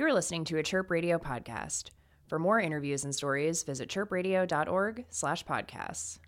You're listening to a Chirp Radio podcast. For more interviews and stories, visit chirpradio.org slash podcasts.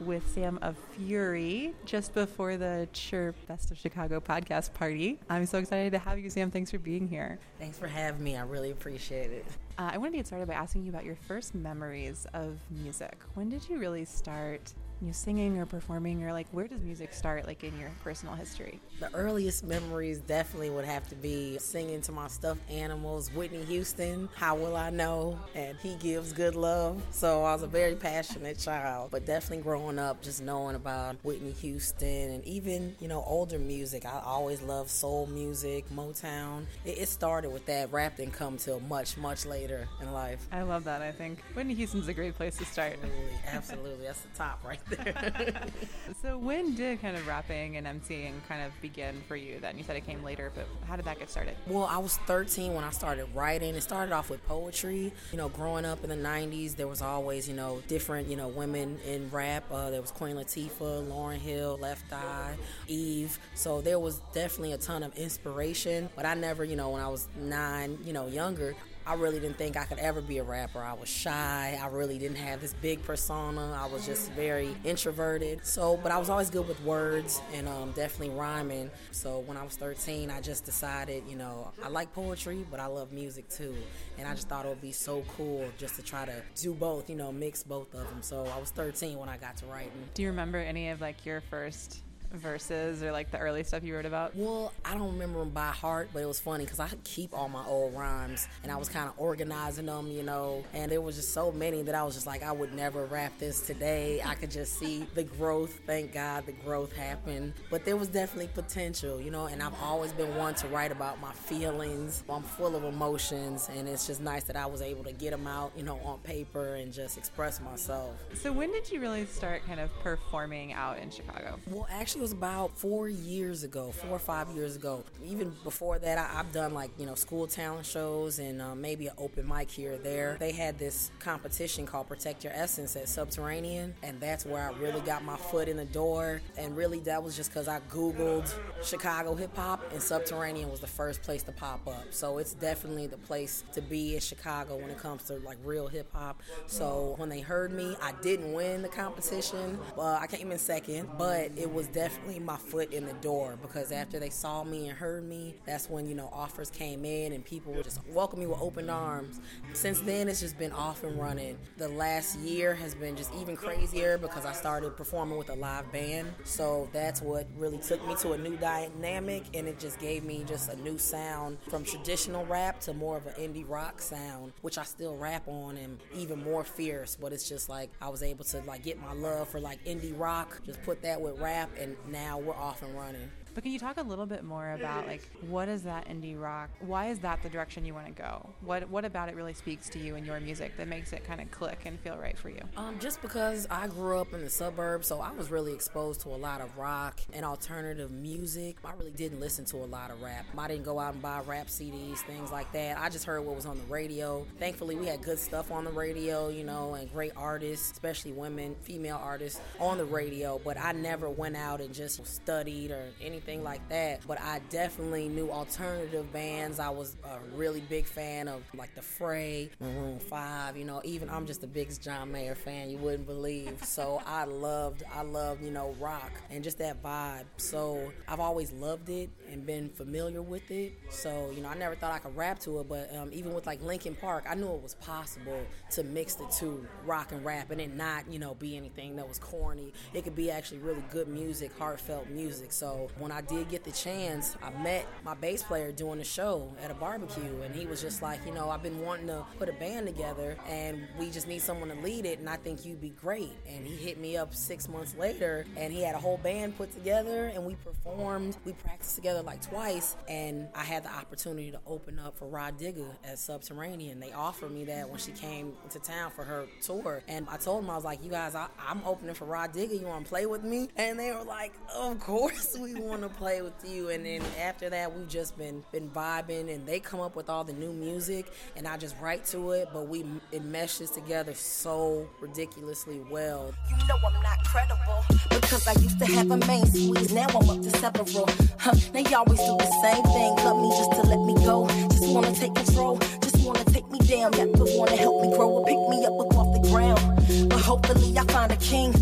With Sam of Fury just before the Chirp Best of Chicago podcast party. I'm so excited to have you, Sam. Thanks for being here. Thanks for having me. I really appreciate it. Uh, I wanted to get started by asking you about your first memories of music. When did you really start you know, singing or performing, or like where does music start, like in your personal history? The earliest memories definitely would have to be singing to my stuffed animals, Whitney Houston, How Will I Know, and He Gives Good Love. So I was a very passionate child, but definitely growing up just knowing about Whitney Houston and even, you know, older music. I always loved soul music, Motown. It, it started with that. Rap didn't come till much, much later in life. I love that, I think. Whitney Houston's a great place to start. Absolutely, absolutely. That's the top right there. so when did kind of rapping and emceeing kind of begin for you then? You said it came later, but how did that get started? Well, I was 13 when I started writing. It started off with poetry. You know, growing up in the 90s, there was always, you know, different, you know, women in rap. Uh, there was Queen Latifah, Lauryn Hill, Left Eye, Eve. So there was definitely a ton of inspiration. But I never, you know, when I was nine, you know, younger, I really didn't think I could ever be a rapper. I was shy. I really didn't have this big persona. I was just very introverted. So, but I was always good with words and um, definitely rhyming. So when I was 13, I just decided, you know, I like poetry, but I love music too. And I just thought it would be so cool just to try to do both, you know, mix both of them. So I was 13 when I got to writing. Do you remember any of like your first verses or like the early stuff you wrote about? Well, I don't remember them by heart, but it was funny because I keep all my old rhymes and I was kind of organizing them, you know, and there was just so many that I was just like, I would never rap this today. I could just see the growth. Thank God the growth happened. But there was definitely potential, you know, and I've always been one to write about my feelings. I'm full of emotions, and it's just nice that I was able to get them out, you know, on paper and just express myself. So, when did you really start kind of performing out in Chicago? Well, actually, it was about four years ago, four or five years ago. Even before that, I, have done like, you know, school talent shows and uh, maybe an open mic here or there. They had this competition called Protect Your Essence at Subterranean, and that's where I really got my foot in the door. And really, that was just because I Googled Chicago hip hop, and Subterranean was the first place to pop up. So it's definitely the place to be in Chicago when it comes to like real hip hop. So when they heard me, I didn't win the competition. Uh, I came in second, but it was definitely my foot in the door because after they saw me and heard me, that's when you know offers came in and people would just welcome me with open arms. Since then, it's just been off and running. The last year has been just even crazier because I started performing with a live band. So that's what really took me to a new dynamic and it just gave me just a new sound from traditional rap to more of an indie rock sound, which I still rap on and even more fierce. But it's just like I was able to like get my love for like indie rock, just put that with rap, and now we're off and running. But can you talk a little bit more about like what is that indie rock? Why is that the direction you want to go? What what about it really speaks to you and your music that makes it kind of click and feel right for you? Um, just because I grew up in the suburbs, so I was really exposed to a lot of rock and alternative music. I really didn't listen to a lot of rap. I didn't go out and buy rap CDs, things like that. I just heard what was on the radio. Thankfully, we had good stuff on the radio, you know, and great artists, especially women, female artists on the radio. But I never went out and just studied or anything anything like that. But I definitely knew alternative bands. I was a really big fan of like The Fray, Maroon 5, you know, even I'm just the biggest John Mayer fan you wouldn't believe. So I loved, I loved, you know, rock and just that vibe. So I've always loved it and been familiar with it. So, you know, I never thought I could rap to it, but um, even with like Linkin Park, I knew it was possible to mix the two, rock and rap, and it not, you know, be anything that was corny. It could be actually really good music, heartfelt music. So when I did get the chance, I met my bass player doing a show at a barbecue, and he was just like, you know, I've been wanting to put a band together, and we just need someone to lead it, and I think you'd be great. And he hit me up six months later, and he had a whole band put together, and we performed. We practiced together like twice, and I had the opportunity to open up for Rah Digga at Subterranean. They offered me that when she came to town for her tour, and I told them I was like, you guys, I, am opening for Rah Digga. You want to play with me? And they were like, of course we want to to play with you. And then after that, we've just been been vibing, and they come up with all the new music, and I just write to it. But we it meshes together so ridiculously well. You know I'm not credible because I used to have a main squeeze. Now I'm up to several. Huh, they always do the same thing. Love me just to let me go. Just wanna take control. Just wanna take me down. Never wanna help me grow or pick me up off the ground. But hopefully I find a king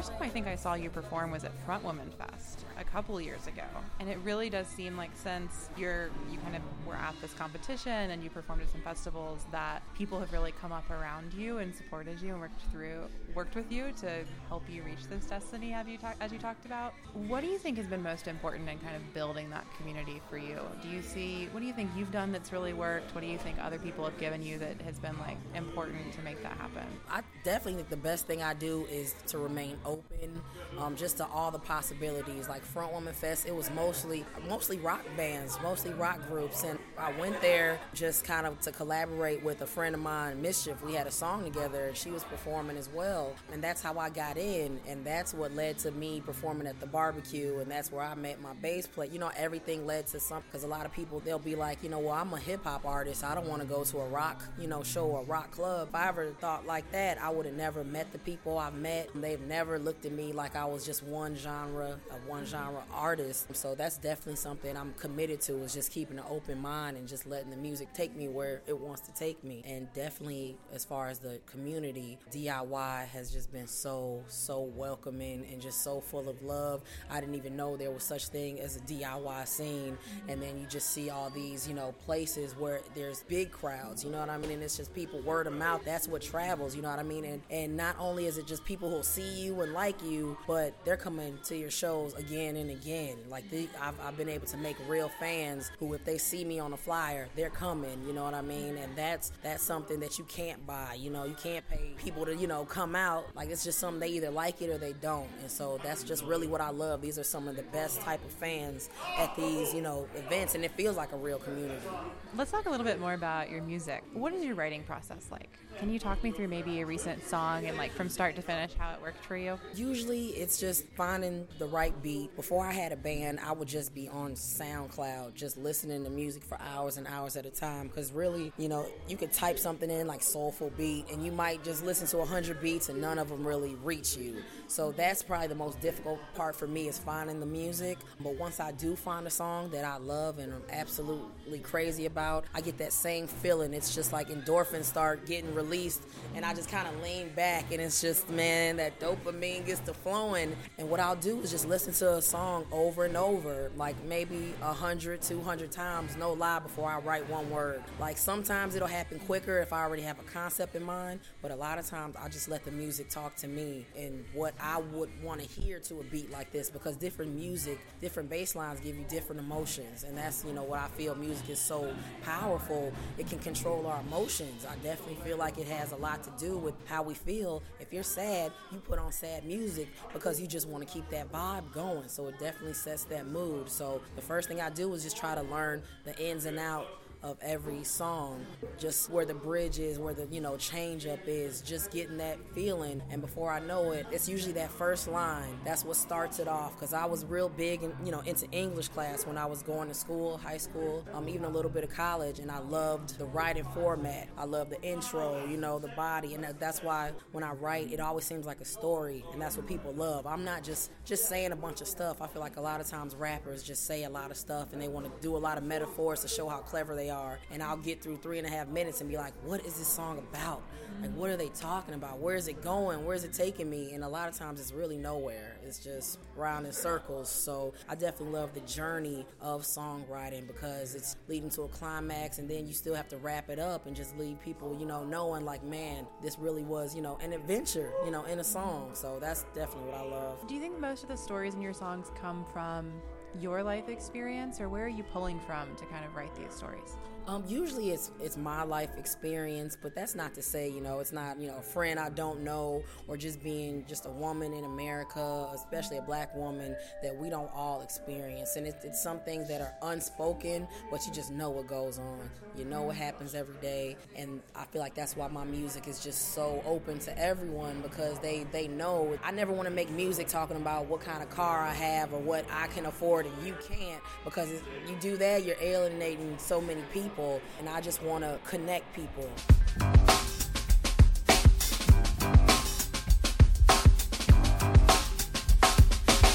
first time I think I saw you perform was at Front Woman Fest a couple years ago, and it really does seem like since you're you kind of were at this competition and you performed at some festivals that people have really come up around you and supported you and worked through worked with you to help you reach this destiny. Have you as you talked about? What do you think has been most important in kind of building that community for you? Do you see what do you think you've done that's really worked? What do you think other people have given you that has been like important to make that happen? I definitely think the best thing I do is to remain open, um, just to all the possibilities. Like Front Woman Fest, it was mostly mostly rock bands, mostly rock groups, and I went there just kind of to collaborate with a friend of mine, Mischief. We had a song together, and she was performing as well, and that's how I got in, and that's what led to me performing at the barbecue, and that's where I met my bass player. You know, everything led to something because a lot of people they'll be like, you know, well, I'm a hip hop artist, I don't want to go to a rock, you know, show or rock club. If I ever thought like that, I would have never met the people I've met. They've never looked at me like I was just one genre, a one mm-hmm. genre artist. So that's definitely something I'm committed to is just keeping an open mind and just letting the music take me where it wants to take me. And definitely as far as the community, DIY has just been so, so welcoming and just so full of love. I didn't even know there was such thing as a DIY scene. Mm-hmm. And then you just see all these, you know, places where there's big crowds, you know what I mean? And it's just people word of mouth. That's what travels, you know what I mean? And and not only is it just people who'll see you and like you, but they're coming to your shows again and again. Like the, I've, I've been able to make real fans who, if they see me on a flyer, they're coming. You know what I mean? And that's that's something that you can't buy. You know, you can't pay people to you know come out. Like it's just something they either like it or they don't. And so that's just really what I love. These are some of the best type of fans at these you know events, and it feels like a real community. Let's talk a little bit more about your music. What is your writing process like? Can you talk me through maybe a recent song and like from start to finish how it worked for you? Usually it's just finding the right beat. Before I had a band, I would just be on SoundCloud, just listening to music for hours and hours at a time. Because really, you know, you could type something in like soulful beat and you might just listen to 100 beats and none of them really reach you. So that's probably the most difficult part for me is finding the music. But once I do find a song that I love and I'm absolutely crazy about, I get that same feeling. It's just like endorphins start getting released and I just kind of lean back and it's just, man, that dopamine gets to flowing. And what I'll do is just listen to a song over and over, like maybe 100, 200 times, no lie, before I write one word. Like sometimes it'll happen quicker if I already have a concept in mind, but a lot of times I just let the music talk to me and what I would want to hear to a beat like this because different music, different bass lines give you different emotions. And that's, you know, what I feel music is so powerful. It can control our emotions. I definitely feel like it has a lot to do with how we feel. If you're sad, you put on sad music because you just want to keep that vibe going. So it definitely sets that mood. So the first thing I do is just try to learn the ins and out of every song just where the bridge is where the you know change up is just getting that feeling. And before i know it it's usually that first line. That's what starts it off because i was real big and you know into english class when i was going to school high school um, even a little bit of college. And i loved the writing format. I love the intro you know the body. And that's why when i write it always seems like a story. And that's what people love. I'm not just just saying a bunch of stuff. I feel like a lot of times rappers just say a lot of stuff and they want to do a lot of metaphors to show how clever they are. And I'll get through three and a half minutes and be like, what is this song about? Like, what are they talking about? Where is it going? Where is it taking me? And a lot of times it's really nowhere. It's just round in circles. So I definitely love the journey of songwriting because it's leading to a climax and then you still have to wrap it up and just leave people, you know, knowing like, man, this really was, you know, an adventure, you know, in a song. So that's definitely what I love. Do you think most of the stories in your songs come from your life experience, or where are you pulling from to kind of write these stories? Um, usually it's it's my life experience, but that's not to say you know it's not you know a friend I don't know or just being just a woman in America, especially a black woman that we don't all experience, and it's, it's some things that are unspoken, but you just know what goes on. You know what happens every day, and I feel like that's why my music is just so open to everyone because they they know. I never want to make music talking about what kind of car I have or what I can afford and you can't because you do that, you're alienating so many people people, and I just want to connect people.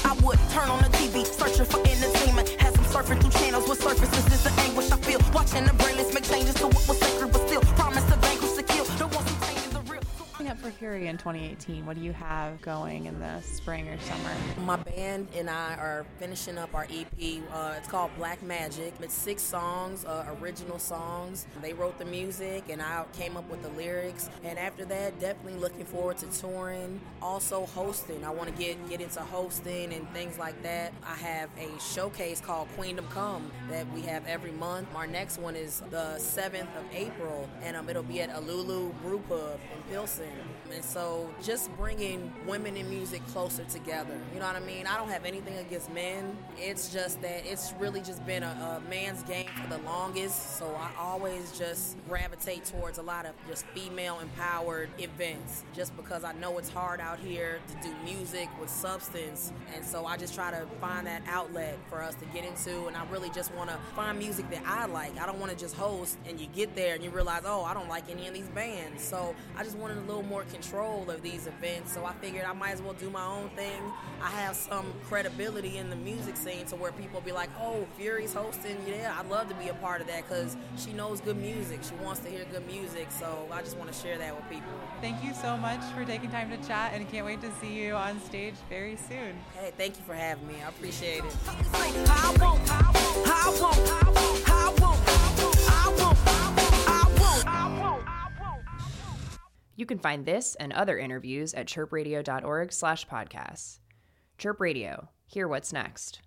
I would turn on the TV, searching for entertainment. Has them surfing through channels with surfaces. Is the anguish I feel. Watching the brainless make changes to what was sacred, but still promise to vanquish the kill. The ones who tainted the real. Coming up for Fury in 2018, what do you have going in the spring or summer? My band and I are finishing up our EP. Uh, it's called Black Magic. It's six songs, uh, original songs. They wrote the music and I came up with the lyrics. And after that, definitely looking forward to touring. Also hosting. I want to get get into hosting and things like that. I have a showcase called Queendom Come that we have every month. Our next one is the 7th of April, and um, it'll be at Alulu Brew Pub in Pilsen. And so just bringing women in music closer together. You know what I mean? I don't have anything against men. It's just that it's really just been a, a man's game for the longest. So I always just gravitate towards a lot of just female empowered events just because I know it's hard out here to do music with substance. And so I just try to find that outlet for us to get into. And I really just want to find music that I like. I don't want to just host and you get there and you realize, oh, I don't like any of these bands. So I just wanted a little more control of these events. So I figured I might as well do my own thing. I have some Um, credibility in the music scene to where people be like, oh, Fury's hosting. Yeah, I'd love to be a part of that because she knows good music. She wants to hear good music. So I just want to share that with people. Thank you so much for taking time to chat and can't wait to see you on stage very soon. Hey, thank you for having me. I appreciate it. I won't, I won't, I won't. You can find this and other interviews at chirpradio.org slash podcasts. Chirp Radio. Hear what's next.